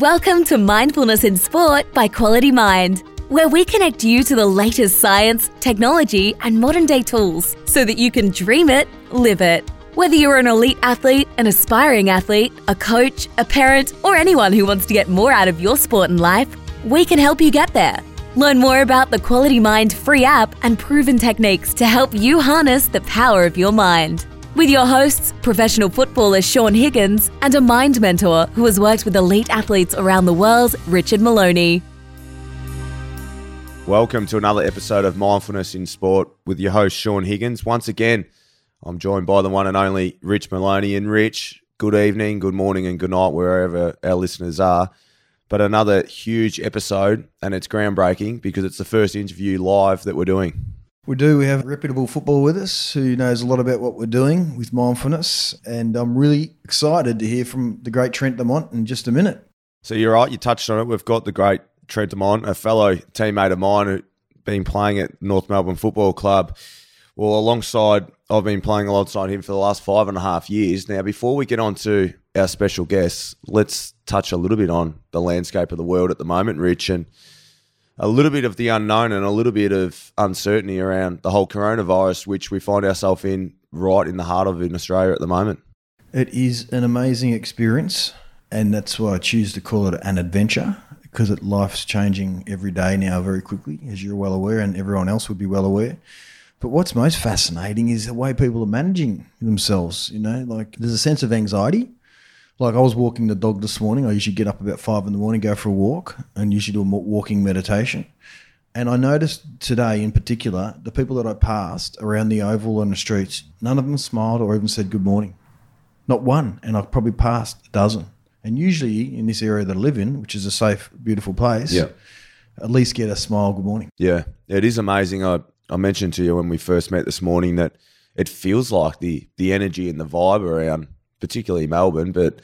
Welcome to Mindfulness in Sport by Quality Mind, where we connect you to the latest science, technology, and modern day tools so that you can dream it, live it. Whether you're an elite athlete, an aspiring athlete, a coach, a parent, or anyone who wants to get more out of your sport and life, we can help you get there. Learn more about the Quality Mind free app and proven techniques to help you harness the power of your mind. With your hosts, professional footballer Sean Higgins and a mind mentor who has worked with elite athletes around the world, Richard Maloney. Welcome to another episode of Mindfulness in Sport with your host, Sean Higgins. Once again, I'm joined by the one and only Rich Maloney. And Rich, good evening, good morning, and good night, wherever our listeners are. But another huge episode, and it's groundbreaking because it's the first interview live that we're doing. We do. We have a reputable football with us who knows a lot about what we're doing with mindfulness. And I'm really excited to hear from the great Trent Dumont in just a minute. So you're right, you touched on it. We've got the great Trent Dumont, a fellow teammate of mine who's been playing at North Melbourne Football Club. Well, alongside, I've been playing alongside him for the last five and a half years. Now, before we get on to our special guests, let's touch a little bit on the landscape of the world at the moment, Rich. And a little bit of the unknown and a little bit of uncertainty around the whole coronavirus, which we find ourselves in right in the heart of in Australia at the moment. It is an amazing experience, and that's why I choose to call it an adventure because it, life's changing every day now very quickly, as you're well aware, and everyone else would be well aware. But what's most fascinating is the way people are managing themselves. You know, like there's a sense of anxiety like I was walking the dog this morning. I usually get up about five in the morning, go for a walk, and usually do a walking meditation. And I noticed today, in particular, the people that I passed around the oval and the streets, none of them smiled or even said good morning. Not one. And I probably passed a dozen. And usually in this area that I live in, which is a safe, beautiful place, Yeah. at least get a smile, good morning. Yeah, it is amazing. I, I mentioned to you when we first met this morning that it feels like the the energy and the vibe around, particularly Melbourne, but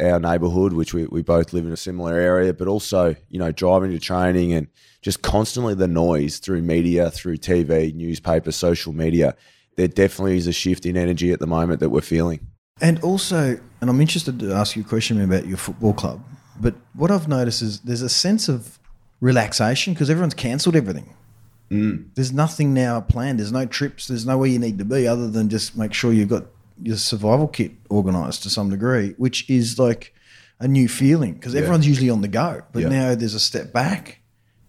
our neighbourhood, which we, we both live in a similar area, but also, you know, driving to training and just constantly the noise through media, through TV, newspaper, social media. There definitely is a shift in energy at the moment that we're feeling. And also, and I'm interested to ask you a question about your football club, but what I've noticed is there's a sense of relaxation because everyone's cancelled everything. Mm. There's nothing now planned. There's no trips. There's nowhere you need to be other than just make sure you've got your survival kit organised to some degree, which is like a new feeling because everyone's usually on the go. But Yeah. now there's a step back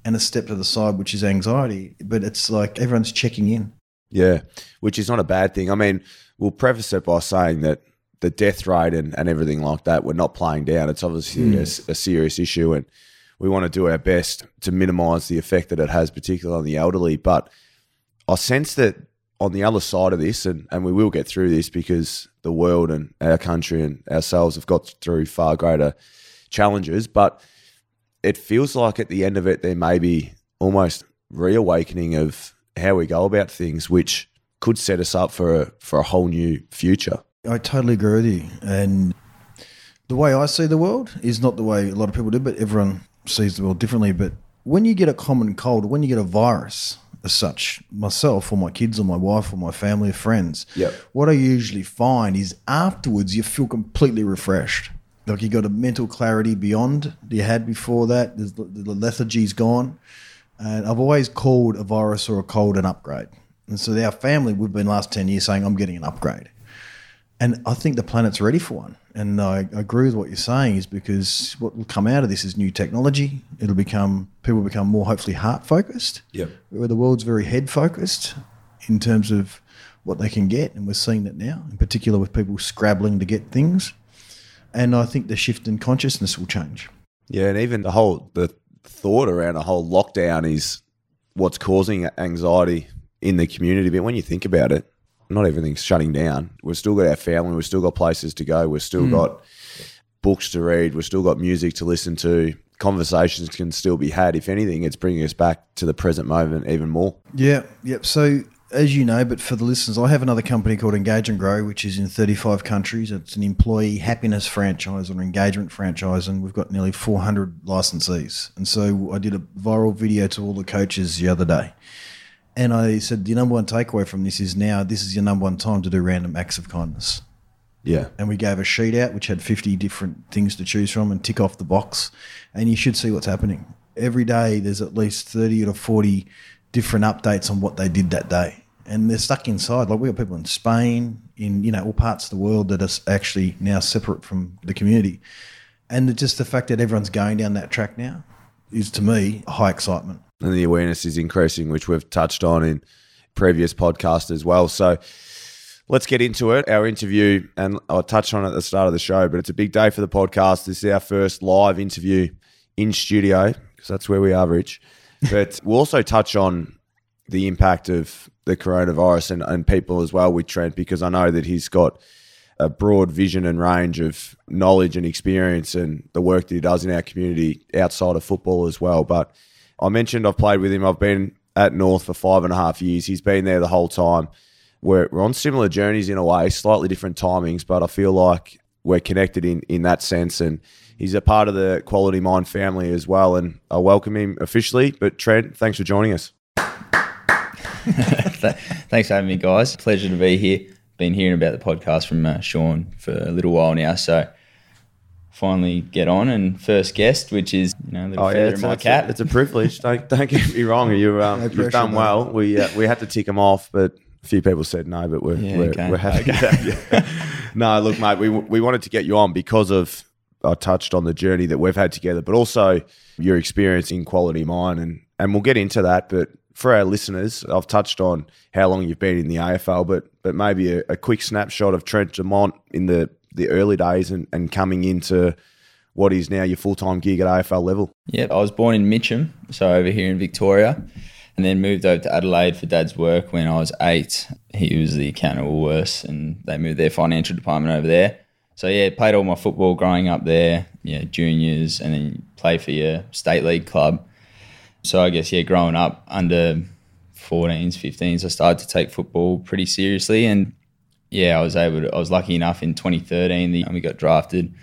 and a step to the side, which is anxiety. But it's like everyone's checking in. Yeah, which is not a bad thing. I mean, we'll preface it by saying that the death rate and, and everything like that, we're not playing down. It's obviously hmm. a serious issue, and we want to do our best to minimise the effect that it has, particularly on the elderly. But I sense that on the other side of this, and, and we will get through this because the world and our country and ourselves have got through far greater challenges, but it feels like at the end of it, there may be almost reawakening of how we go about things, which could set us up for a, for a whole new future. I totally agree with you. And the way I see the world is not the way a lot of people do, but everyone sees the world differently. But when you get a common cold, when you get a virus as such, myself or my kids or my wife or my family or friends, Yep. what I usually find is afterwards you feel completely refreshed. Like you got a mental clarity beyond you had before that. There's the, the lethargy's gone. And I've always called a virus or a cold an upgrade. And so our family, we've been last 10 years saying, I'm getting an upgrade. And I think the planet's ready for one. And I I agree with what you're saying is because what will come out of this is new technology. It'll become, people become more hopefully heart focused. Yep. Where the world's very head focused in terms of what they can get. And we're seeing that now, in particular with people scrabbling to get things. And I think the shift in consciousness will change. Yeah, and even the whole the thought around a whole lockdown is what's causing anxiety in the community. But when you think about it, not everything's shutting down. We've still got our family. We've still got places to go. We've still hmm. got books to read. We've still got music to listen to. Conversations can still be had. If anything, it's bringing us back to the present moment even more. Yeah, yep. So as you know, but for the listeners, I have another company called Engage and Grow, which is in 35 countries. It's an employee happiness franchise or engagement franchise, and we've got nearly 400 licensees. And so I did a viral video to all the coaches the other day. And I said, the number one takeaway from this is now this is your number one time to do random acts of kindness. Yeah. and we gave a sheet out which had 50 different things to choose from and tick off the box. And you should see what's happening. Every day there's at least 30 to 40 different updates on what they did that day. And they're stuck inside. Like we got people in spain in you know all parts of the world that are actually now separate from the community. And just the fact that everyone's going down that track now is to me high excitement and the awareness is increasing, which we've touched on in previous podcasts as well. So let's get into it. Our interview, and I touched on it at the start of the show, but it's a big day for the podcast. This is our first live interview in studio because that's where we are, Rich. But we'll also touch on the impact of the coronavirus and, and people as well with Trent because I know that he's got a broad vision and range of knowledge and experience and the work that he does in our community outside of football as well. But I mentioned I've played with him. I've been at North for five and a half years. He's been there the whole time. We're, we're on similar journeys in a way, slightly different timings, but I feel like we're connected in, in that sense. And he's a part of the Quality Mind family as well. And I welcome him officially. But Trent, thanks for joining us. Thanks for having me, guys. Pleasure to be here. Been hearing about the podcast from uh, Sean for a little while now, so finally get on and first guest, which is you know a little feather in my Oh, it's, cap. A, it's a privilege. don't don't get me wrong. You um, No you've done mate. well. We uh, we had to tick him off, but a few people said no. But we're Yeah, we're, okay. we're happy. to have you. no, look, mate. We we wanted to get you on because of I touched on the journey that we've had together, but also your experience in quality mind, and and we'll get into that. But for our listeners, I've touched on how long you've been in the AFL, but but maybe a, a quick snapshot of Trent Dumont in the the early days and, and coming into what is now your full time gig at AFL level. Yeah, I was born in Mitcham, so over here in Victoria, and then moved over to Adelaide for Dad's work when I was eight. He was the accountant at Woolworths, and they moved their financial department over there. So yeah, played all my football growing up there, yeah, juniors, and then play for your state league club. So I guess yeah, growing up under 14s, 15s, I started to take football pretty seriously, and yeah, I was able to. I was lucky enough in 2013, the, we got drafted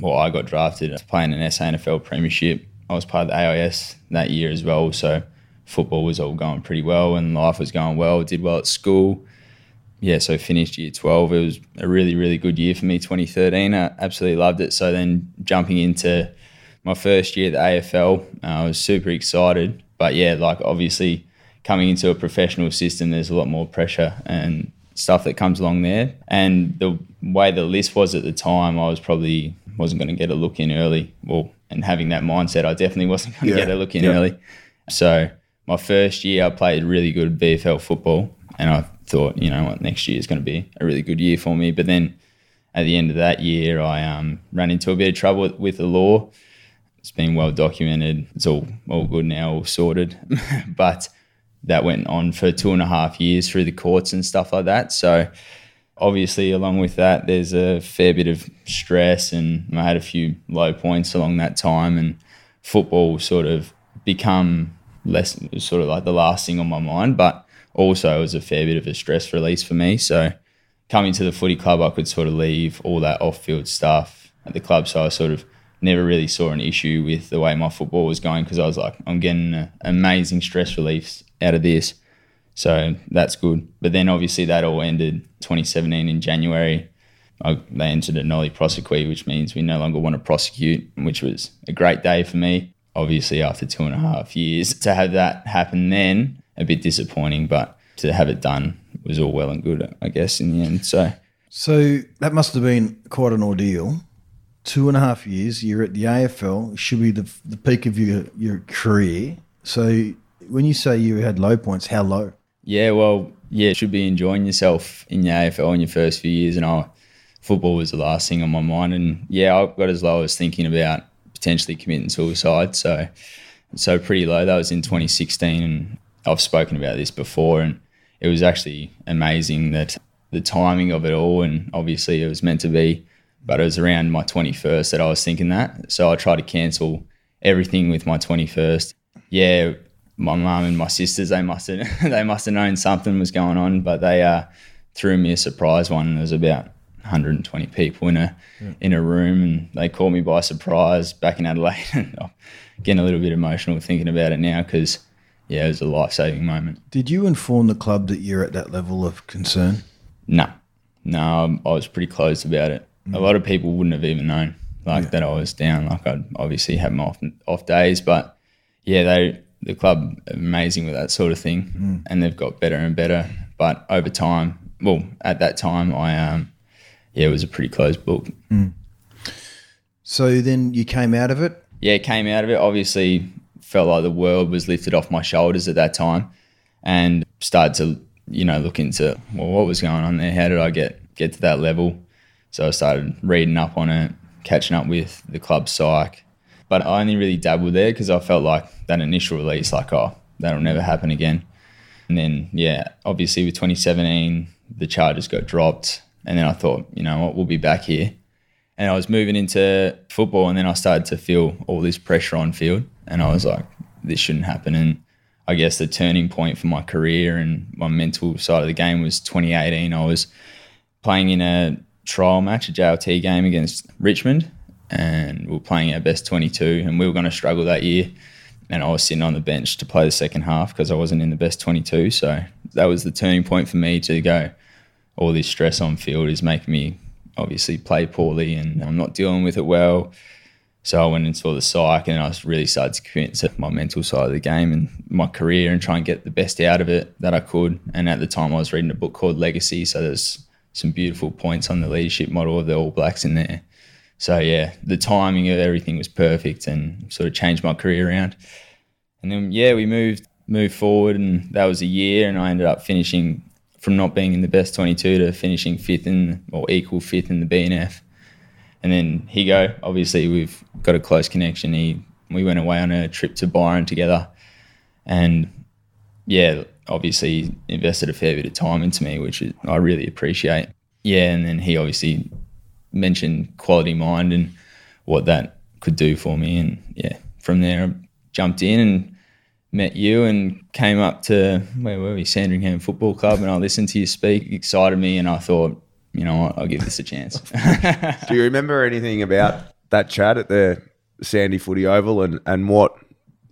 well, I got drafted to play in an SANFL Premiership. I was part of the AIS that year as well, so football was all going pretty well and life was going well. Did well at school. Yeah, so finished year 12. It was a really, really good year for me, 2013. I absolutely loved it. So then jumping into my first year at the AFL, uh, I was super excited. But yeah, like obviously coming into a professional system, there's a lot more pressure and stuff that comes along there. And the way the list was at the time, I was probably wasn't going to get a look in early. Well, and having that mindset, I definitely wasn't going to Yeah. get a look in Yeah. early. So my first year, I played really good VFL football, and I thought, you know what, next year is going to be a really good year for me. But then at the end of that year, I um, ran into a bit of trouble with, with the law. It's been well documented. It's all all good now, all sorted. but that went on for two and a half years through the courts and stuff like that. So obviously, along with that, there's a fair bit of stress, and I had a few low points along that time. And football sort of become less, sort of like the last thing on my mind, but also it was a fair bit of a stress release for me. So coming to the footy club, I could sort of leave all that off-field stuff at the club. So I sort of never really saw an issue with the way my football was going because I was like, I'm getting amazing stress reliefs out of this. So that's good. But then obviously that all ended 2017 in January. I, they entered a nolle prosequi, which means we no longer want to prosecute, which was a great day for me. Obviously, after two and a half years, to have that happen then, a bit disappointing, but to have it done was all well and good, I guess, in the end. So, So that must have been quite an ordeal. Two and a half years, you're at the AFL, should be the, the peak of your, your career. So when you say you had low points, how low? Yeah, well, yeah, should be enjoying yourself in the AFL in your first few years, and I, football was the last thing on my mind, and yeah, I got as low as thinking about potentially committing suicide. So, so pretty low. That was in 2016, and I've spoken about this before, and it was actually amazing that the timing of it all, and obviously it was meant to be, but it was around my 21st that I was thinking that. So I tried to cancel everything with my 21st. Yeah, my mum and my sisters they must have they must have known something was going on, but they uh, threw me a surprise one. There was about 120 people in a in a room, and they caught me by surprise back in Adelaide. And I'm getting a little bit emotional thinking about it now because yeah, it was a life saving moment. Did you inform the club that you're at that level of concern? No, No, I was pretty closed about it. A lot of people wouldn't have even known like that I was down. Like I'd obviously have my off, off days, but yeah, they the club are amazing with that sort of thing, and they've got better and better. But over time, well, at that time, I um, yeah, it was a pretty closed book. So then you came out of it. yeah, came out of it. Obviously, felt like the world was lifted off my shoulders at that time, and started to you know look into well, what was going on there? How did I get get to that level? So I started reading up on it, catching up with the club psych, but I only really dabbled there because I felt like that initial release, like oh, that'll never happen again. And then yeah, obviously with 2017, the charges got dropped, and then I thought, you know what, we'll be back here and I was moving into football, and then I started to feel all this pressure on field, and I was like, this shouldn't happen. And I guess the turning point for my career and my mental side of the game was 2018. I was playing in a trial match, a JLT game against Richmond, and we were playing our best 22, and we were going to struggle that year. And I was sitting on the bench to play the second half because I wasn't in the best 22. So that was the turning point for me to go, all this stress on field is making me obviously play poorly and I'm not dealing with it well. So I went and saw the psych and I was really started to commit to my mental side of the game and my career and try and get the best out of it that I could. And at the time I was reading a book called Legacy. So there's some beautiful points on the leadership model of the All Blacks in there. So yeah, the timing of everything was perfect and sort of changed my career around. And then yeah, we moved moved forward and that was a year and I ended up finishing from not being in the best 22 to finishing fifth in or equal fifth in the B&F. And then Higgo, obviously we've got a close connection. He we went away on a trip to Byron together, and yeah, obviously invested a fair bit of time into me, which is, I really appreciate. Yeah, and then he obviously mentioned quality mind and what that could do for me, and yeah, from there I jumped in and met you and came up to where were we? Sandringham Football Club. And I listened to you speak it excited me and I thought you know what? I'll give this a chance. Do you remember anything about that chat at the Sandy Footy Oval and, and what,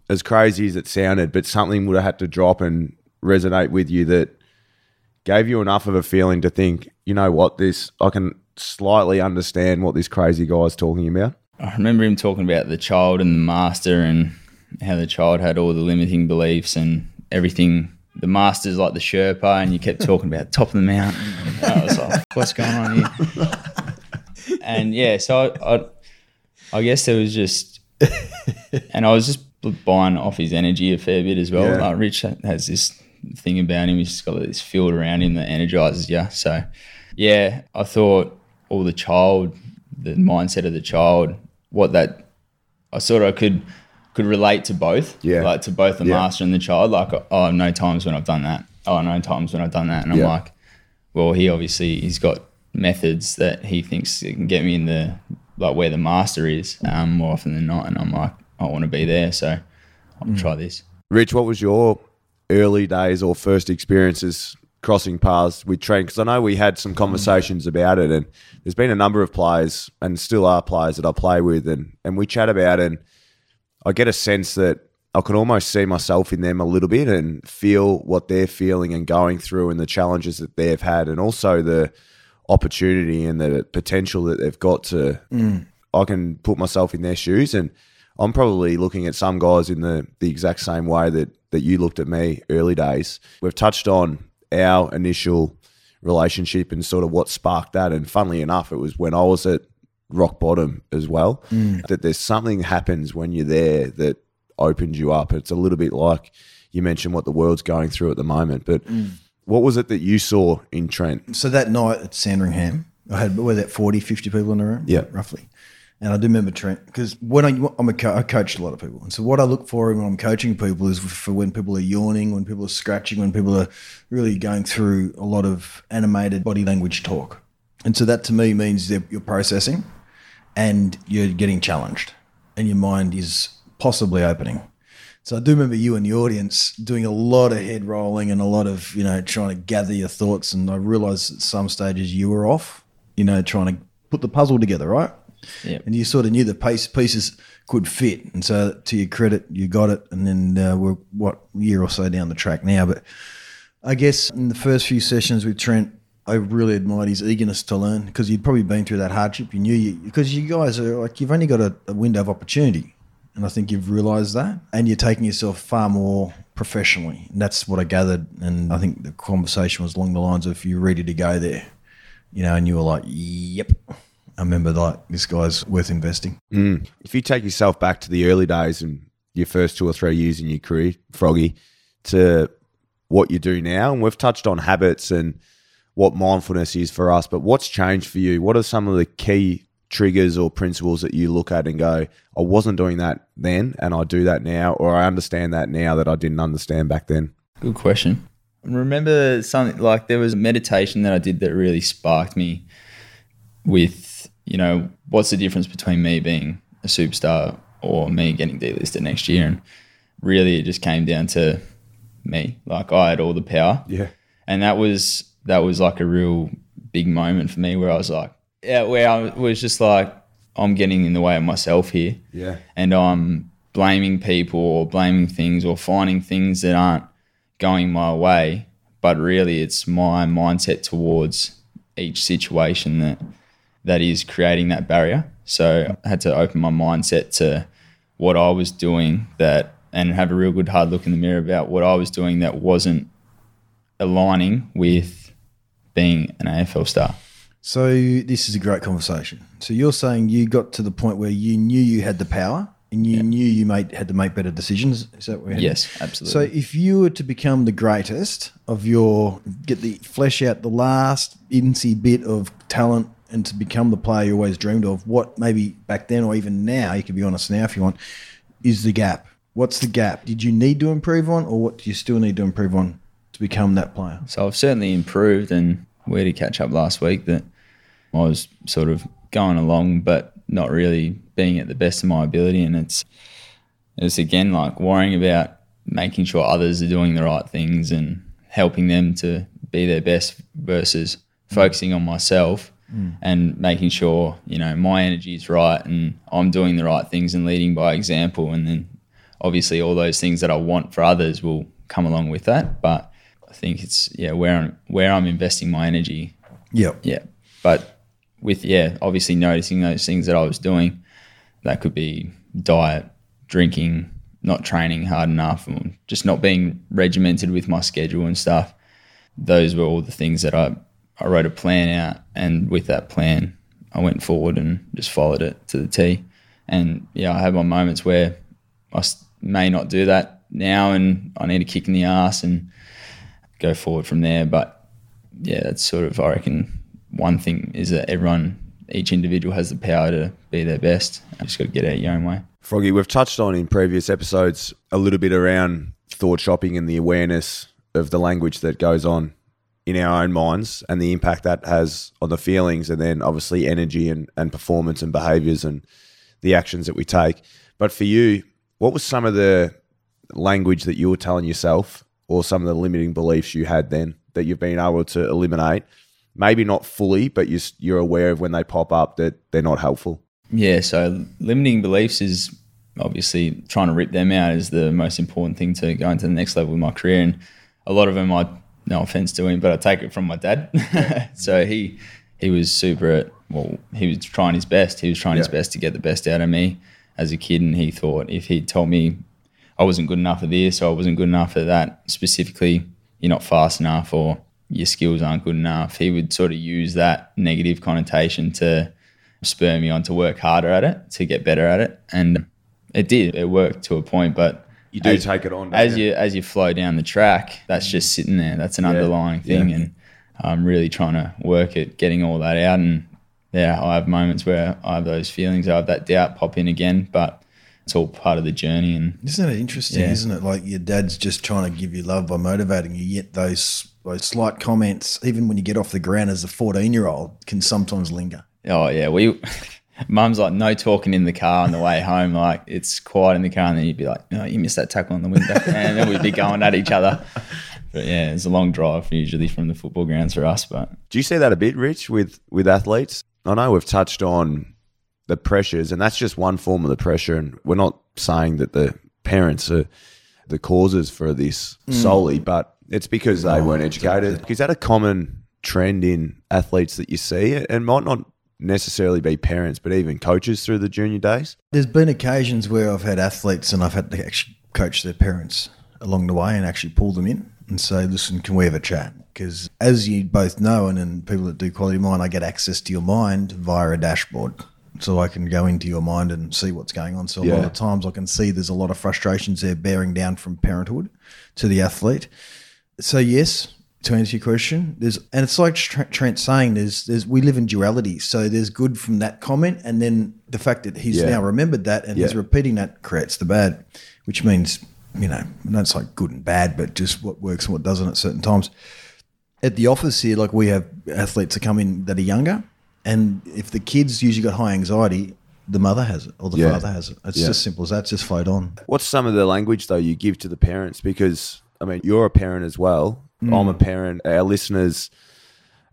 as crazy as it sounded, but something would have had to drop and resonate with you that gave you enough of a feeling to think, you know what, this, I can slightly understand what this crazy guy's talking about? I remember him talking about the child and the master and how the child had all the limiting beliefs and everything the master's like the Sherpa and you kept talking about top of the mountain I was like what's going on here and yeah so I, I I guess there was just and I was just buying off his energy a fair bit as well. Yeah. Like Rich has this thing about him; he's just got this field around him that energizes you. So, yeah, I thought all the child, the mindset of the child, what that I sort of could could relate to both. Yeah. like to both the Yeah. master and the child. Like, oh, I know times when I've done that. Oh, I know times when I've done that, and I'm Yeah. like, well, he obviously he's got methods that he thinks can get me in the like where the master is um, more often than not, and I'm like, I want to be there, so I'll Mm. try this. Rich, what was your early days or first experiences crossing paths with Trent? Because I know we had some conversations about it, and there's been a number of players, and still are players that I play with, and and we chat about it. And I get a sense that I can almost see myself in them a little bit and feel what they're feeling and going through, and the challenges that they've had, and also the opportunity and the potential that they've got to. Mm. I can put myself in their shoes, and I'm probably looking at some guys in the the exact same way that that you looked at me early days. We've touched on our initial relationship and sort of what sparked that, and funnily enough, it was when I was at rock bottom as well. Mm. That there's something happens when you're there that opens you up. It's a little bit like you mentioned what the world's going through at the moment, but. Mm. What was it that you saw in Trent? So that night at Sandringham, I had what, that 40, 50 people in the room, Yeah. roughly. And I do remember Trent because when I, I'm a co- I coached a lot of people, and so what I look for when I'm coaching people is for when people are yawning, when people are scratching, when people are really going through a lot of animated body language talk, and so that to me means that you're processing, and you're getting challenged, and your mind is possibly opening. So I do remember you in the audience doing a lot of head rolling and a lot of, you know, trying to gather your thoughts. And I realized at some stages you were off, you know, trying to put the puzzle together, right? Yep. And you sort of knew the piece, pieces could fit. And so to your credit, you got it. And then uh, we're, what, year or so down the track now. But I guess in the first few sessions with Trent, I really admired his eagerness to learn because you'd probably been through that hardship. You knew you because you guys are like you've only got a, a window of opportunity, and I think you've realised that, and you're taking yourself far more professionally. And that's what I gathered, and I think the conversation was along the lines of you're ready to go there, you know, and you were like, "Yep." I remember like this guy's worth investing. Mm. If you take yourself back to the early days and your first two or three years in your career, Froggy, to what you do now, and we've touched on habits and what mindfulness is for us, but what's changed for you? What are some of the key triggers or principles that you look at and go, I wasn't doing that then and I do that now, or I understand that now that I didn't understand back then? Good question. I remember something like there was a meditation that I did that really sparked me with, you know, what's the difference between me being a superstar or me getting delisted next year? And really it just came down to me. Like I had all the power. Yeah. And that was that was like a real big moment for me where I was like, yeah, where I was just like, I'm getting in the way of myself here. Yeah. And I'm blaming people or blaming things or finding things that aren't going my way. But really, it's my mindset towards each situation that that is creating that barrier. So I had to open my mindset to what I was doing that and have a real good hard look in the mirror about what I was doing that wasn't aligning with being an AFL star. So this is a great conversation. So you're saying you got to the point where you knew you had the power and you yeah. knew you made had to make better decisions. Is that where? Yes, absolutely. So if you were to become the greatest of your, get the flesh out the last incy bit of talent and to become the player you always dreamed of, what maybe back then or even now, you can be honest now if you want, is the gap. What's the gap? Did you need to improve on, or what do you still need to improve on to become that player? So I've certainly improved, and we had to catch up last week that I was sort of going along, but not really being at the best of my ability. And it's it's again like worrying about making sure others are doing the right things and helping them to be their best versus focusing on myself mm. and making sure you know my energy is right and I'm doing the right things and leading by example. And then obviously all those things that I want for others will come along with that, but I think it's yeah where I'm where I'm investing my energy. Yeah, yeah. But with yeah, obviously noticing those things that I was doing, that could be diet, drinking, not training hard enough, or just not being regimented with my schedule and stuff. Those were all the things that I I wrote a plan out, and with that plan, I went forward and just followed it to the T. And yeah, I have my moments where I may not do that now, and I need a kick in the ass and go forward from there. But yeah, that's sort of I reckon one thing is that everyone, each individual has the power to be their best. You just got to get out your own way. Froggy, we've touched on in previous episodes a little bit around thought shopping and the awareness of the language that goes on in our own minds and the impact that has on the feelings and then obviously energy and, and performance and behaviors and the actions that we take. But for you, what was some of the language that you were telling yourself or some of the limiting beliefs you had then that you've been able to eliminate? Maybe not fully, but you're, you're aware of when they pop up that they're not helpful. Yeah, so limiting beliefs is obviously trying to rip them out is the most important thing to go into the next level of my career. And a lot of them, I no offense to him, but I take it from my dad. so he he was super. Well, he was trying his best. He was trying yeah. his best to get the best out of me as a kid, and he thought if he told me I wasn't good enough at this or I wasn't good enough at that. Specifically, you're not fast enough or your skills aren't good enough. He would sort of use that negative connotation to spur me on to work harder at it, to get better at it. And it did. It worked to a point, but you do as, take it on as you? you as you flow down the track. That's just sitting there. That's an yeah. underlying thing, yeah. and I'm really trying to work at getting all that out. And yeah, I have moments where I have those feelings. I have that doubt pop in again, but it's all part of the journey. And isn't it interesting? Yeah. Isn't it like your dad's just trying to give you love by motivating you, yet those those slight comments, even when you get off the ground as a fourteen year old, can sometimes linger. Oh yeah, we. Mum's like no talking in the car on the way home. Like it's quiet in the car, and then you'd be like, "No, you missed that tackle on the window," and then we'd be going at each other. But yeah, it's a long drive usually from the football grounds for us. But do you see that a bit, Rich, with with athletes? I know we've touched on the pressures, and that's just one form of the pressure. And we're not saying that the parents are the causes for this mm. solely, but it's because they weren't educated. Is that a common trend in athletes that you see? It might not necessarily be parents, but even coaches through the junior days. There's been occasions where I've had athletes and I've had to actually coach their parents along the way and actually pull them in and say, listen, can we have a chat? Because as you both know, and, and people that do quality mind, I get access to your mind via a dashboard. So I can go into your mind and see what's going on. So a lot of times I can see there's a lot of frustrations there bearing down from parenthood to the athlete. So yes, to answer your question, there's and it's like Trent, saying there's there's we live in duality. So there's good from that comment, and then the fact that he's Yeah. now remembered that and he's repeating that creates the bad, which means you know that's like good and bad, but just what works and what doesn't at certain times. At the office here, like we have athletes that come in that are younger, and if the kids usually got high anxiety, the mother has it or the Yeah. father has it. It's Yeah. just simple as that. Just float on. What's some of the language though you give to the parents? Because I mean, you're a parent as well. Mm. I'm a parent. Our listeners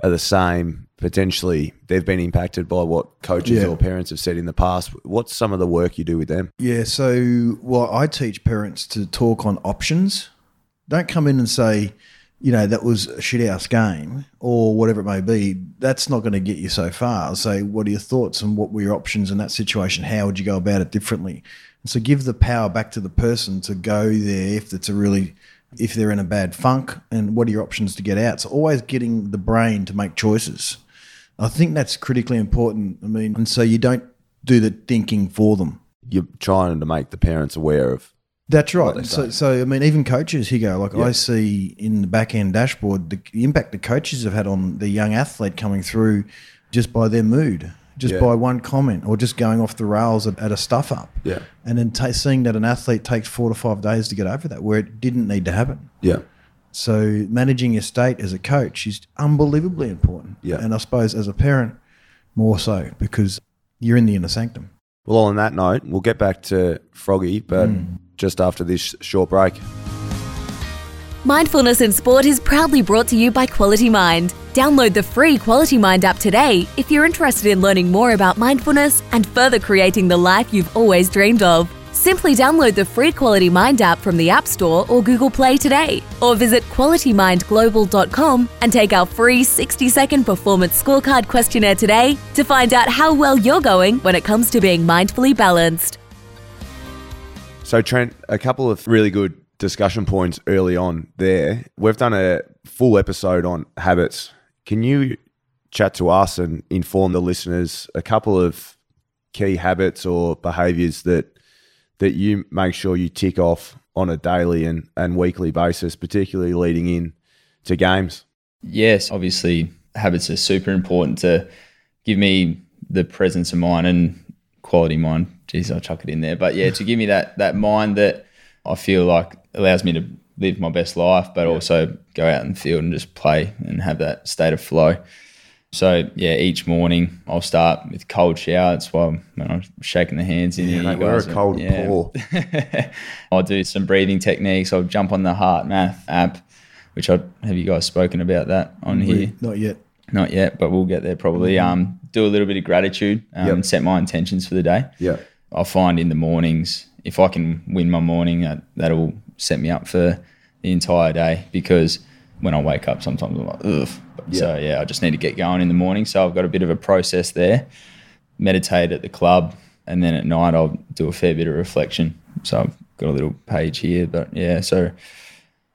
are the same. Potentially, they've been impacted by what coaches Yeah. or parents have said in the past. What's some of the work you do with them? Yeah, so well, I teach parents to talk on options. Don't come in and say, you know, that was a shit house game or whatever it may be. That's not going to get you so far. Say, what are your thoughts and what were your options in that situation? How would you go about it differently? And so give the power back to the person to go there if it's a really if they're in a bad funk and what are your options to get out. So always getting the brain to make choices. I think that's critically important. I mean, and so you don't do the thinking for them. You're trying to make the parents aware of. That's right. So, so I mean, even coaches, here go. Like Yeah. I see in the back end dashboard, the impact the coaches have had on the young athlete coming through just by their mood, just Yeah. by one comment, or just going off the rails at, at a stuff up. Yeah. And then ta seeing that an athlete takes four to five days to get over that, where it didn't need to happen. Yeah. So managing your state as a coach is unbelievably important. Yeah. And I suppose as a parent, more so because you're in the inner sanctum. Well, on that note, we'll get back to Froggy, but hmm. just after this short break. Mindfulness in Sport is proudly brought to you by Quality Mind. Download the free Quality Mind app today if you're interested in learning more about mindfulness and further creating the life you've always dreamed of. Simply download the free Quality Mind app from the App Store or Google Play today, or visit qualitymindglobal.com and take our free 60 second performance scorecard questionnaire today to find out how well you're going when it comes to being mindfully balanced. So, Trent, a couple of really good discussion points early on there. We've done a full episode on habits. Can you chat to us and inform the listeners a couple of key habits or behaviors that that you make sure you tick off on a daily and, and weekly basis, particularly leading in to games? yes, obviously habits are super important to give me the presence of mind and quality mind. Geez, I'll chuck it in there. But yeah, to give me that that mind that I feel like allows me to live my best life, but also go out in the field and just play and have that state of flow. So yeah, each morning I'll start with cold shower. That's why when I'm shaking the hands in here, mate, we're a cold yeah. pour. I'll do some breathing techniques. I'll jump on the HeartMath app, which I have you guys spoken about that on here. Not yet. Not yet, but we'll get there probably. Um, do a little bit of gratitude um, Yep. and set my intentions for the day. Yeah. I find in the mornings, if I can win my morning, that, that'll set me up for the entire day because when I wake up, sometimes I'm like, ugh. But, So, yeah, I just need to get going in the morning. So, I've got a bit of a process there. Meditate at the club, and then at night, I'll do a fair bit of reflection. So, I've got a little page here, but yeah, so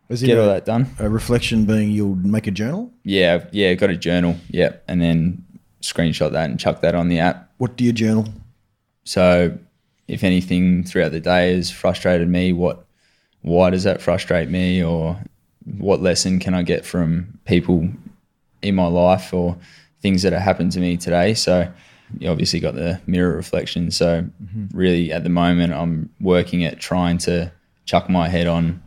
get a, all that done. a reflection being you'll make a journal? Yeah, yeah, got a journal. Yep. And then screenshot that and chuck that on the app. What do you journal? So if anything throughout the day has frustrated me, what why does that frustrate me or what lesson can I get from people in my life or things that have happened to me today? So you obviously got the mirror reflection. So mm-hmm. really at the moment I'm working at trying to chuck my head on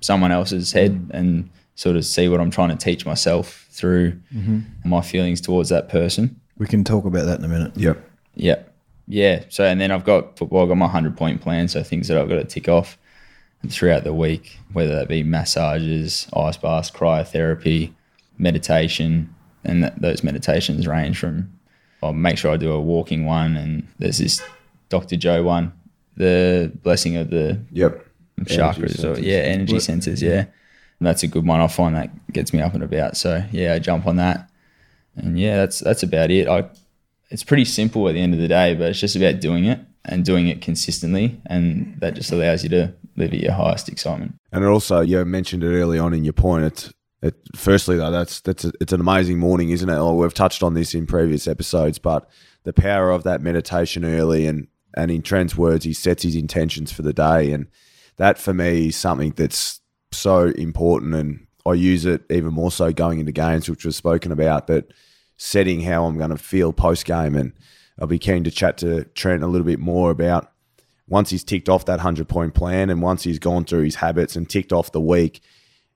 someone else's head and sort of see what I'm trying to teach myself through mm-hmm. my feelings towards that person. We can talk about that in a minute. Yep. Yeah. Yeah. So, and then I've got football, I've got my 100 point plan. So, things that I've got to tick off throughout the week, whether that be massages, ice baths, cryotherapy, meditation. And that, those meditations range from, I'll make sure I do a walking one. And there's this Dr. Joe one, the blessing of the Yep. chakras or yeah energy centers yeah and that's a good one i find that gets me up and about so yeah i jump on that and yeah, that's that's about it. I it's pretty simple at the end of the day, but it's just about doing it and doing it consistently, and that just allows you to live at your highest excitement. And it also, you mentioned it early on in your point. It's, it, firstly, though, that's that's a, it's an amazing morning, isn't it? Oh, we've touched on this in previous episodes, but the power of that meditation early, and and in Trent's words, he sets his intentions for the day, and that for me is something that's so important, and I use it even more so going into games, which was spoken about. That setting how I'm going to feel post game, and I'll be keen to chat to Trent a little bit more about once he's ticked off that 100 point plan and once he's gone through his habits and ticked off the week,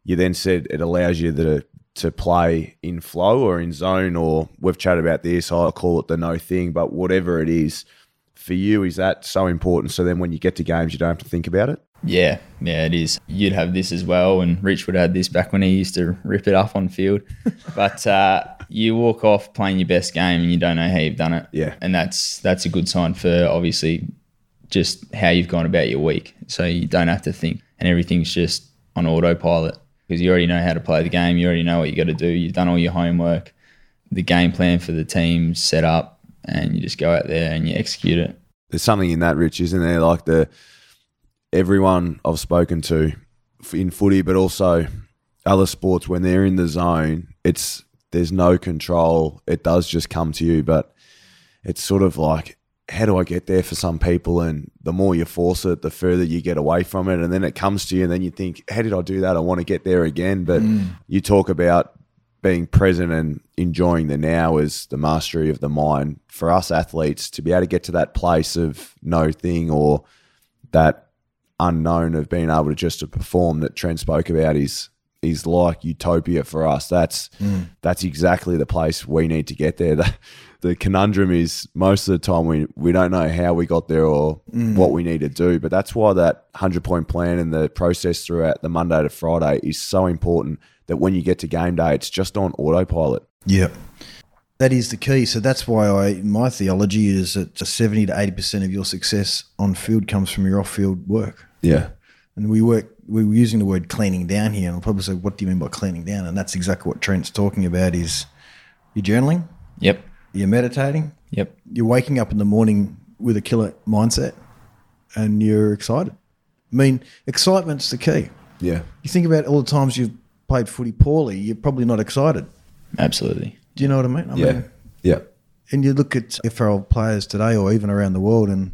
you then said it allows you to, to play in flow or in zone, or we've chatted about this, I call it the no thing, but whatever it is, for you, is that so important? So then when you get to games, you don't have to think about it? Yeah, yeah, it is. You'd have this as well, and Rich would have had this back when he used to rip it up on field. but uh, you walk off playing your best game, and you don't know how you've done it. Yeah, and that's that's a good sign for obviously just how you've gone about your week. So you don't have to think, and everything's just on autopilot because you already know how to play the game. You already know what you got to do. You've done all your homework, the game plan for the team set up, and you just go out there and you execute it. There's something in that, Rich, isn't there? Like the everyone I've spoken to in footy, but also other sports, when they're in the zone, it's there's no control. It does just come to you, but it's sort of like how do I get there for some people? And the more you force it, the further you get away from it. And then it comes to you, and then you think, how did I do that? I want to get there again. But mm. you talk about being present and enjoying the now is the mastery of the mind. For us athletes, to be able to get to that place of no thing or that unknown of being able to just to perform that Trent spoke about is is like utopia for us. That's mm. that's exactly the place we need to get there. The, the, conundrum is most of the time we we don't know how we got there or mm. what we need to do. But that's why that hundred point plan and the process throughout the Monday to Friday is so important. That when you get to game day, it's just on autopilot. Yeah. That is the key. So that's why I my theology is that seventy to eighty percent of your success on field comes from your off field work. Yeah. And we work we were using the word cleaning down here, and I'll probably say, "What do you mean by cleaning down?" And that's exactly what Trent's talking about: is you're journaling, yep, you're meditating, yep, you're waking up in the morning with a killer mindset, and you're excited. I mean, excitement's the key. Yeah, you think about all the times you've played footy poorly, you're probably not excited. Absolutely. Do you know what I mean? I yeah, mean, yeah. And you look at FRL players today, or even around the world, and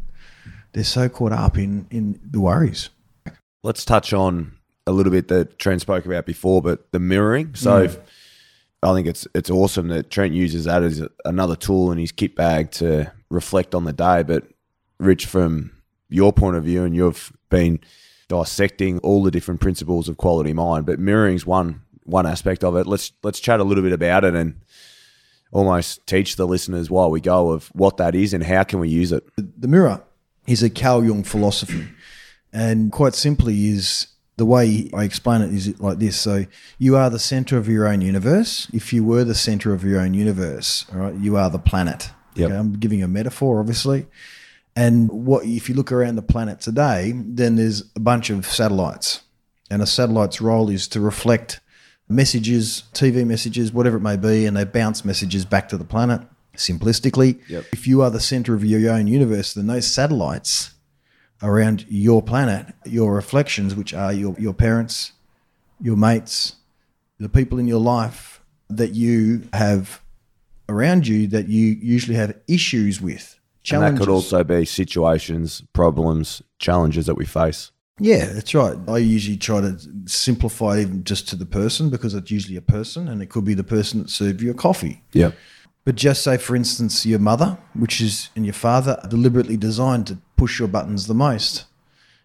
they're so caught up in in the worries let's touch on a little bit that Trent spoke about before, but the mirroring. So mm. I think it's it's awesome that Trent uses that as another tool in his kit bag to reflect on the day. But Rich, from your point of view, and you've been dissecting all the different principles of quality mind, but mirroring is one one aspect of it. Let's let's chat a little bit about it and almost teach the listeners while we go of what that is and how can we use it. The mirror is a Carl Jung philosophy. And quite simply, is the way I explain it is like this. So you are the center of your own universe. If you were the center of your own universe, all right, you are the planet. Yep. Okay, I'm giving a metaphor, obviously. And what if you look around the planet today, then there's a bunch of satellites. And a satellite's role is to reflect messages, TV messages, whatever it may be, and they bounce messages back to the planet simplistically. Yep. If you are the center of your own universe, then those satellites around your planet, your reflections, which are your, your parents, your mates, the people in your life that you have around you that you usually have issues with. Challenges. And that could also be situations, problems, challenges that we face. Yeah, that's right. I usually try to simplify even just to the person because it's usually a person and it could be the person that served you a coffee. Yeah. But just say, for instance, your mother, which is, and your father, are deliberately designed to push your buttons the most.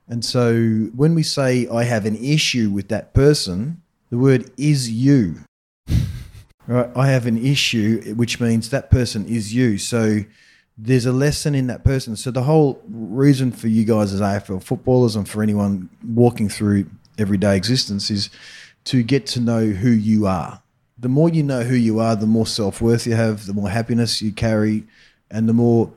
And so when we say, I have an issue with that person, the word is you. right? I have an issue, which means that person is you. So there's a lesson in that person. So the whole reason for you guys as AFL footballers and for anyone walking through everyday existence is to get to know who you are the more you know who you are, the more self worth you have, the more happiness you carry, and the more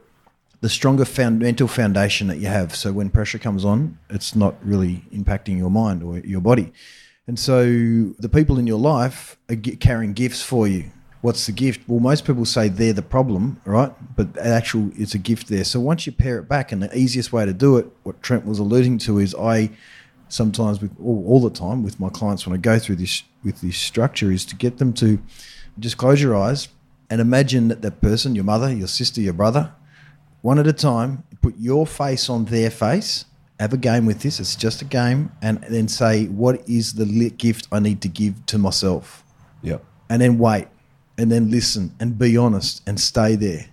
the stronger found, mental foundation that you have. So when pressure comes on, it's not really impacting your mind or your body. And so the people in your life are carrying gifts for you. What's the gift? Well, most people say they're the problem, right? But actual, it's a gift there. So once you pare it back, and the easiest way to do it, what Trent was alluding to is I sometimes with all, all the time with my clients when I go through this with this structure is to get them to just close your eyes and imagine that that person, your mother, your sister, your brother, one at a time, put your face on their face. Have a game with this. It's just a game, and then say, "What is the gift I need to give to myself?" Yep. and then wait and then listen and be honest and stay there.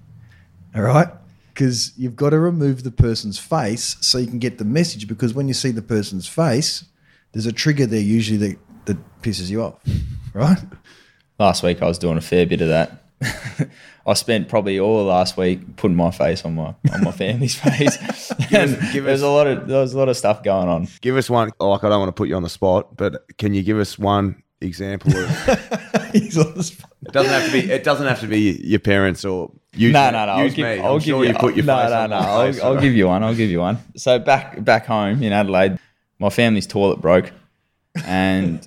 All right? Because you've got to remove the person's face so you can get the message. Because when you see the person's face, there's a trigger there usually that, that pisses you off. Right? Last week I was doing a fair bit of that. I spent probably all of last week putting my face on my on my family's face. and give there was a lot of there was a lot of stuff going on. Give us one. Like I don't want to put you on the spot, but can you give us one example of? He's on the spot. It doesn't have to be. It doesn't have to be your parents or you. No, no, no. I'll give, me. I'll I'm give sure you, you put your no, face no, no. I'll, face, I'll right? give you one. I'll give you one. So back back home in Adelaide, my family's toilet broke, and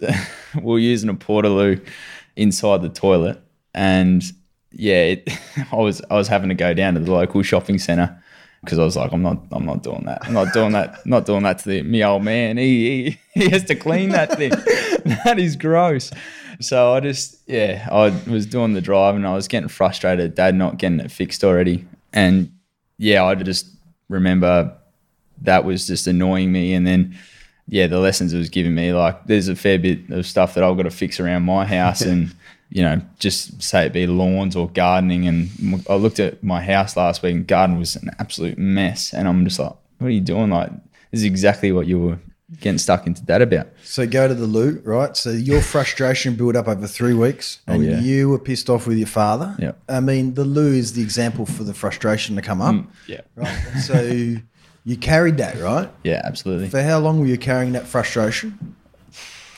we we're using a portaloo inside the toilet, and yeah, it, I was I was having to go down to the local shopping centre because I was like, I'm not I'm not doing that. I'm not doing that. Not doing that to the, me old man. He, he he has to clean that thing. that is gross. So I just yeah, I was doing the drive and I was getting frustrated dad not getting it fixed already. And yeah, I just remember that was just annoying me and then yeah, the lessons it was giving me, like there's a fair bit of stuff that I've got to fix around my house and you know, just say it be lawns or gardening. And I looked at my house last week and garden was an absolute mess. And I'm just like, what are you doing? Like, this is exactly what you were getting stuck into that about. So go to the loo, right? So your frustration built up over three weeks, and yeah. you were pissed off with your father. Yeah. I mean, the loo is the example for the frustration to come up, Yeah. right? So you carried that, right? Yeah, absolutely. For how long were you carrying that frustration?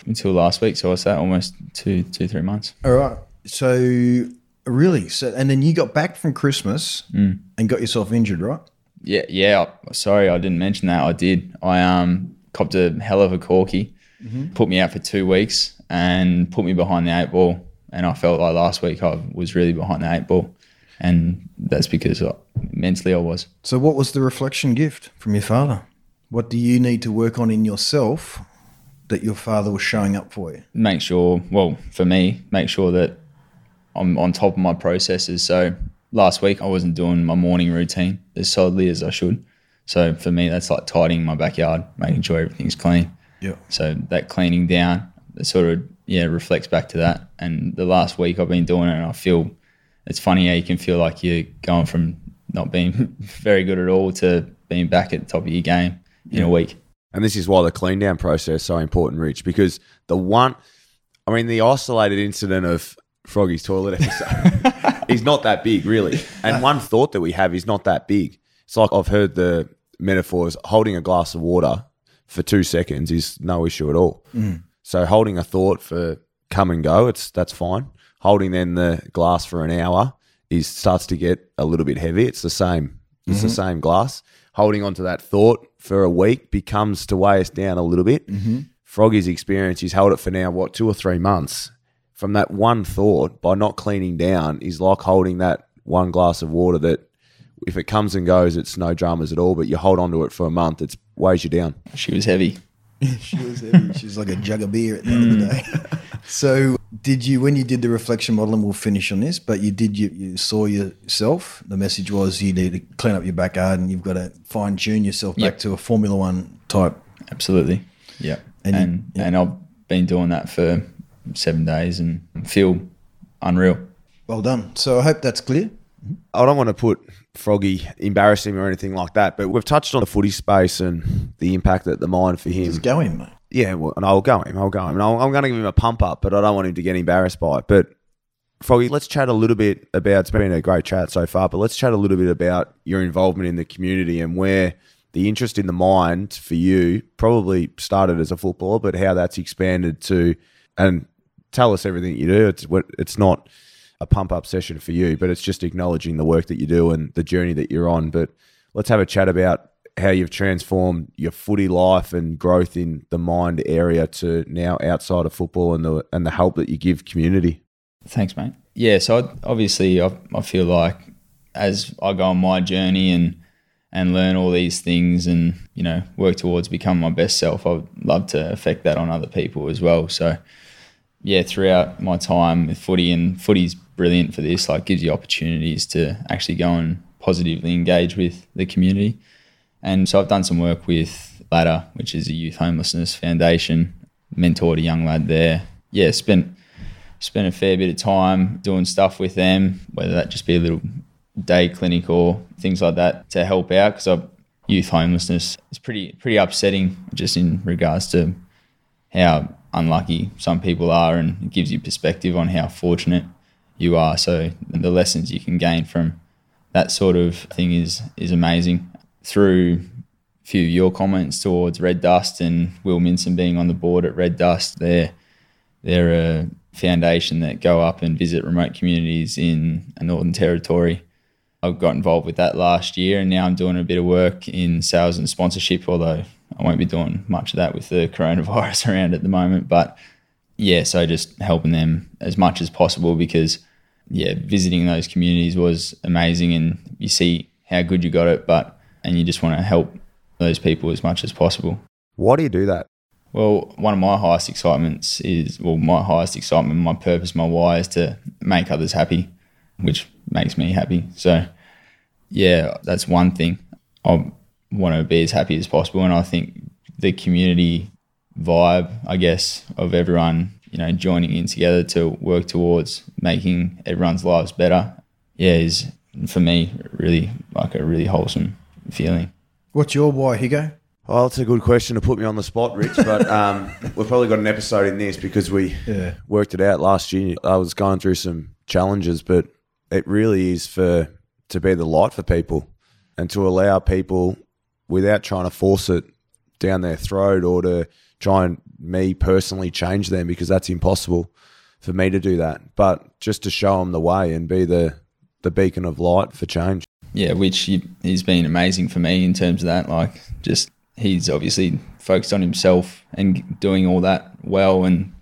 Until last week. So what's that? Almost two, two, three months. All right. So really, so and then you got back from Christmas Mm. and got yourself injured, right? Yeah, yeah. Sorry, I didn't mention that. I did. I um copped a hell of a corky, mm-hmm. put me out for two weeks, and put me behind the eight ball. And I felt like last week I was really behind the eight ball, and that's because I, mentally I was. So what was the reflection gift from your father? What do you need to work on in yourself that your father was showing up for you? Make sure, well, for me, make sure that I'm on top of my processes. So last week I wasn't doing my morning routine as solidly as I should. So for me, that's like tidying my backyard, making sure everything's clean. Yeah. So that cleaning down, it sort of yeah reflects back to that. And the last week I've been doing it, and I feel it's funny how you can feel like you're going from not being very good at all to being back at the top of your game in a week. And this is why the clean down process is so important, Rich, because the one, I mean, the isolated incident of Froggy's toilet episode is not that big, really. And one thought that we have is not that big. It's like I've heard the metaphors holding a glass of water for two seconds is no issue at all. Mm. So holding a thought for come and go, it's that's fine. Holding then the glass for an hour is starts to get a little bit heavy. It's the same. It's the mm-hmm. same glass. Holding onto that thought for a week becomes to weigh us down a little bit. Mm-hmm. Froggy's experience, he's held it for now, what, two or three months. From that one thought, by not cleaning down, is like holding that one glass of water that if it comes and goes, it's no dramas at all. But you hold on to it for a month, it weighs you down. She was heavy. she was heavy. She was like a jug of beer at the end of the mm. day. so, did you when you did the reflection model, and we'll finish on this, but you did you, you saw yourself. The message was you need to clean up your backyard, and You've got to fine tune yourself back Yep. to a Formula One type. Absolutely. Yeah. And And you- and, yeah. I've been doing that for seven days and feel unreal. Well done. So I hope that's clear. I don't want to put Froggy, embarrass him or anything like that, but we've touched on the footy space and the impact that the mind for him. Just go in, mate. Yeah, well, and I'll go him. I'll go him. And I'll, I'm going to give him a pump up, but I don't want him to get embarrassed by it. But Froggy, let's chat a little bit about. It's been a great chat so far, but let's chat a little bit about your involvement in the community and where the interest in the mind for you probably started as a footballer, but how that's expanded to. And tell us everything you do. It's what it's not a pump up session for you, but it's just acknowledging the work that you do and the journey that you're on. But let's have a chat about how you've transformed your footy life and growth in the mind area to now outside of football and the and the help that you give community. Thanks, mate. Yeah, so I, obviously I, I feel like as I go on my journey and and learn all these things and you know work towards becoming my best self, I would love to affect that on other people as well. So yeah, throughout my time with footy and footy's brilliant for this, like gives you opportunities to actually go and positively engage with the community. And so I've done some work with Ladder, which is a youth homelessness foundation, mentored a young lad there. Yeah, spent spent a fair bit of time doing stuff with them, whether that just be a little day clinic or things like that to help out because youth homelessness is pretty pretty upsetting just in regards to how unlucky. Some people are and it gives you perspective on how fortunate you are. So the lessons you can gain from that sort of thing is is amazing. Through a few of your comments towards Red Dust and Will Minson being on the board at Red Dust they're they're a foundation that go up and visit remote communities in a Northern Territory. I got involved with that last year, and now I'm doing a bit of work in sales and sponsorship. Although I won't be doing much of that with the coronavirus around at the moment, but yeah, so just helping them as much as possible because yeah, visiting those communities was amazing, and you see how good you got it, but and you just want to help those people as much as possible. Why do you do that? Well, one of my highest excitements is well, my highest excitement, my purpose, my why is to make others happy which makes me happy. So, yeah, that's one thing. I want to be as happy as possible, and I think the community vibe, I guess, of everyone, you know, joining in together to work towards making everyone's lives better, yeah, is for me really like a really wholesome feeling. What's your why, Higgo? Well, it's a good question to put me on the spot, Rich, but um, we've probably got an episode in this because we yeah. worked it out last year. I was going through some challenges, but it really is for to be the light for people and to allow people without trying to force it down their throat or to try and me personally change them because that's impossible for me to do that. But just to show them the way and be the the beacon of light for change. Yeah, which he's been amazing for me in terms of that. Like, just he's obviously focused on himself and doing all that well. And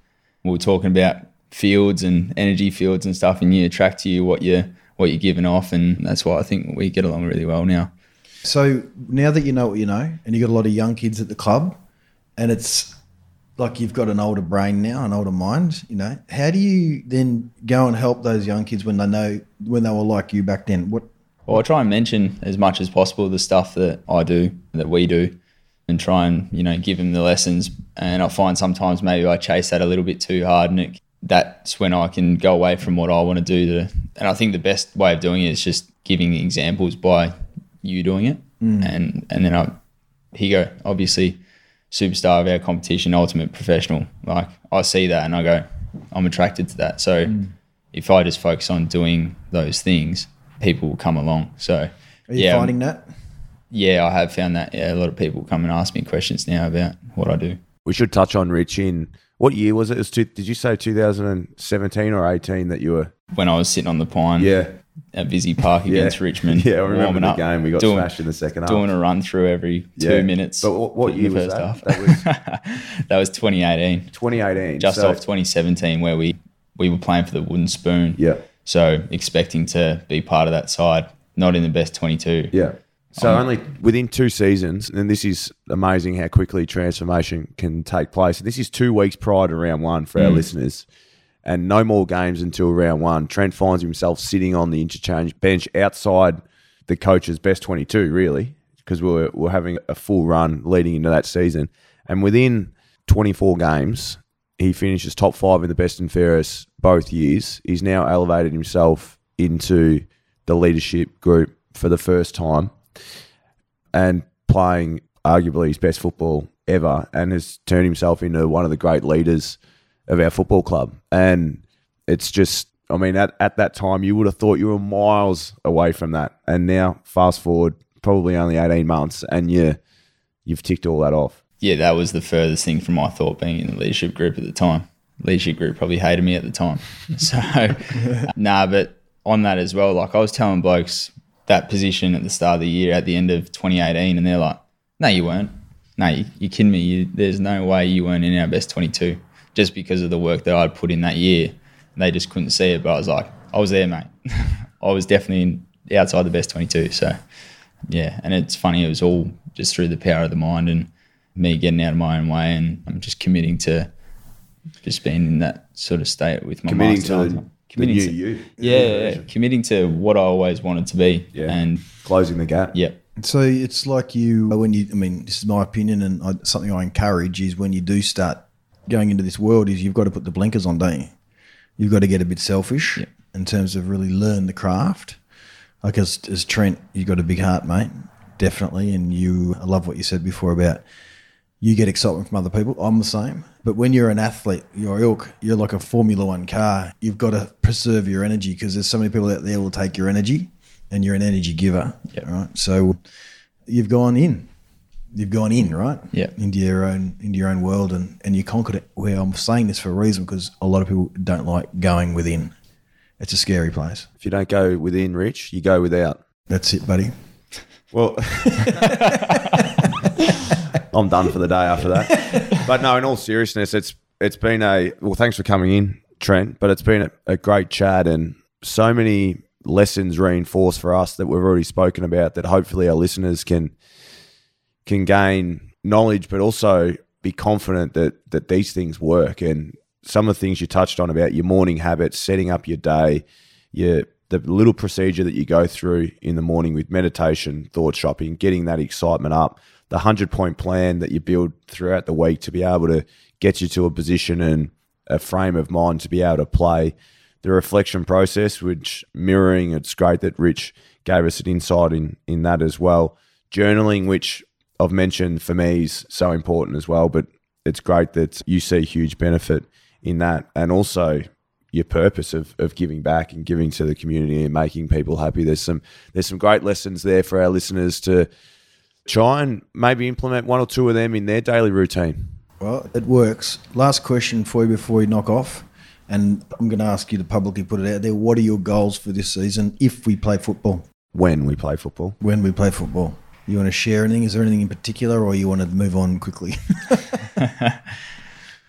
we were talking about fields and energy fields and stuff, and you attract to you what you're what you're giving off, and that's why I think we get along really well now. So now that you know what you know, and you've got a lot of young kids at the club, and it's like you've got an older brain now, an older mind, you know, how do you then go and help those young kids when they know when they were like you back then? What? Well, I try and mention as much as possible the stuff that I do, that we do, and try and you know give them the lessons. And I find sometimes maybe I chase that a little bit too hard, and it that's when I can go away from what I want to do. To, and I think the best way of doing it is just giving examples by you doing it, mm. and and then I, Higgo obviously, superstar of our competition, ultimate professional. Like I see that and I go, I'm attracted to that. So mm. if I just focus on doing those things, people will come along. So are you yeah, finding that? Yeah, I have found that. Yeah, a lot of people come and ask me questions now about what I do. We should touch on Rich in what year was it? it was two, did you say 2017 or 18 that you were? When I was sitting on the pine. Yeah. At Visy Park against yeah. Richmond. Yeah, I remember the up, game. We got doing, smashed in the second half. Doing a run through every two yeah. minutes. But what, what year was that? That was, that was 2018. 2018. Just so, off 2017 where we, we were playing for the wooden spoon. Yeah. So expecting to be part of that side, not in the best 22. Yeah. So um, only within two seasons, and this is amazing how quickly transformation can take place. This is two weeks prior to round one for our mm. listeners, and no more games until round one. Trent finds himself sitting on the interchange bench outside the coach's best twenty-two, really, because we we're, we're having a full run leading into that season, and within twenty-four games, he finishes top five in the best and fairest both years. He's now elevated himself into the leadership group for the first time and playing arguably his best football ever and has turned himself into one of the great leaders of our football club. And it's just, I mean, at, at that time, you would have thought you were miles away from that. And now, fast forward probably only 18 months, and you, you've ticked all that off. Yeah, that was the furthest thing from my thought being in the leadership group at the time. Leadership group probably hated me at the time. So, nah, but on that as well, like I was telling blokes that position at the start of the year at the end of 2018, and they're like, "No, you weren't. No, you, you're kidding me. You, there's no way you weren't in our best 22 just because of the work that I'd put in that year." And they just couldn't see it. But I was like, I was there, mate. I was definitely outside the best 22. So, yeah. And it's funny, it was all just through the power of the mind and me getting out of my own way. And I'm just committing to just being in that sort of state with my Committing master to the- the time. the Committing new to, you. Yeah, yeah, yeah. committing to what I always wanted to be. Yeah. And Closing the gap. yeah, So it's like you when you. I mean, this is my opinion, and I, something I encourage is when you do start going into this world, is you've got to put the blinkers on, don't you? You've got to get a bit selfish in terms of really learn the craft. Like as, as Trent, you've got a big heart, mate, definitely, and you. I love what you said before about you get excitement from other people. I'm the same. But when you're an athlete, you're ilk, you're like a Formula One car. You've got to preserve your energy because there's so many people out there will take your energy and you're an energy giver. Yeah. Right. So you've gone in. You've gone in, right? Yeah. Into your own into your own world and, and you conquered it. Where I'm saying this for a reason because a lot of people don't like going within. It's a scary place. If you don't go within, Rich, you go without. That's it, buddy. Well, I'm done for the day after that. But no, in all seriousness, it's it's been a well. Thanks for coming in, Trent. But it's been a, a great chat and so many lessons reinforced for us that we've already spoken about. That hopefully our listeners can can gain knowledge, but also be confident that that these things work. And some of the things you touched on about your morning habits, setting up your day, your the little procedure that you go through in the morning with meditation, thought shopping, getting that excitement up, the hundred point plan that you build throughout the week to be able to get you to a position and a frame of mind to be able to play. The reflection process, which mirroring, it's great that Rich gave us an insight in in that as well. Journaling, which I've mentioned for me is so important as well, but it's great that you see huge benefit in that. And also your purpose of, of giving back and giving to the community and making people happy. There's some there's some great lessons there for our listeners to try and maybe implement one or two of them in their daily routine. Well, it works. Last question for you before we knock off. And I'm going to ask you to publicly put it out there. What are your goals for this season if we play football? When we play football. When we play football? You want to share anything? Is there anything in particular or you want to move on quickly?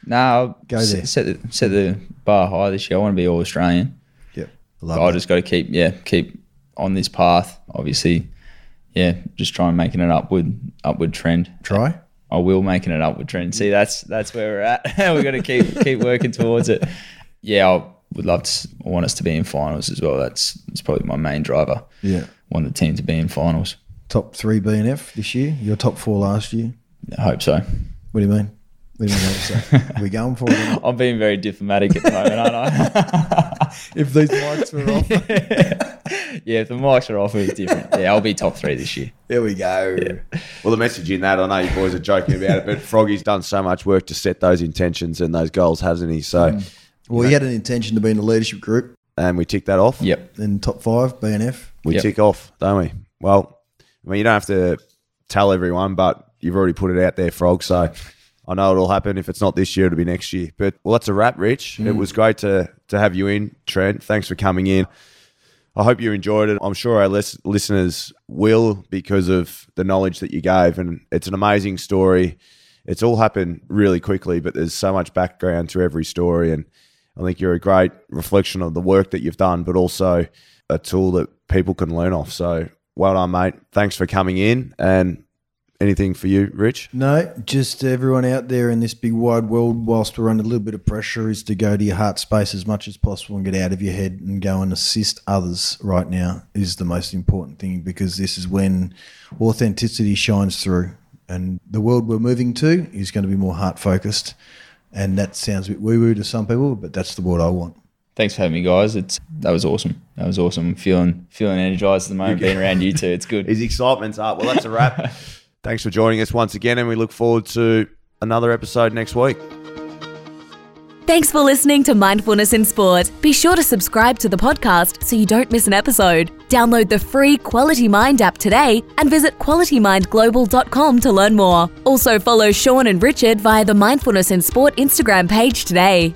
no, Go s- there. set the set the bar high this year. I want to be all Australian. yep. Love I just got to keep yeah keep on this path. Obviously, yeah, just try and making an upward upward trend. Try. I will making an upward trend. See, that's that's where we're at. We're gonna keep keep working towards it. Yeah, I would love to. I want us to be in finals as well. That's that's probably my main driver. Yeah. want the team to be in finals. Top three B&F this year. Your top four last year. I hope so. What do you mean? What do you mean? So, are we going for it? I'm being very diplomatic at the moment, aren't I? If these mics were off. yeah, if the mics are off, it's different. Yeah, I'll be top three this year. There we go. Well, the message in that, I know you boys are joking about it, but Froggy's done so much work to set those intentions and those goals, hasn't he? So, mm. Well, he had an intention to be in the leadership group and we tick that off. Yep. in top five B&F. we Yep. tick off, don't we? Well, I mean, you don't have to tell everyone, but you've already put it out there, Frog. So I know it'll happen. If it's not this year, it'll be next year. But well, that's a wrap, Rich. It mm. was great to to have you in, Trent. Thanks for coming in. I hope you enjoyed it. I'm sure our lis- listeners will because of the knowledge that you gave, and it's an amazing story. It's all happened really quickly, but there's so much background to every story, and I think you're a great reflection of the work that you've done, but also a tool that people can learn off. So well done, mate. Thanks for coming in. And anything for you, Rich? No, just everyone out there in this big wide world, whilst we're under a little bit of pressure, is to go to your heart space as much as possible and get out of your head and go and assist others right now is the most important thing because this is when authenticity shines through. And the world we're moving to is going to be more heart focused. And that sounds a bit woo woo to some people, but that's the world I want. Thanks for having me, guys. It's that was awesome. That was awesome. I'm feeling feeling energized at the moment, being around you two. It's good. His excitement's up. Well, that's a wrap. Thanks for joining us once again, and we look forward to another episode next week. Thanks for listening to Mindfulness in Sport. Be sure to subscribe to the podcast so you don't miss an episode. Download the free Quality Mind app today and visit qualitymindglobal.com to learn more. Also follow Sean and Richard via the Mindfulness in Sport Instagram page today.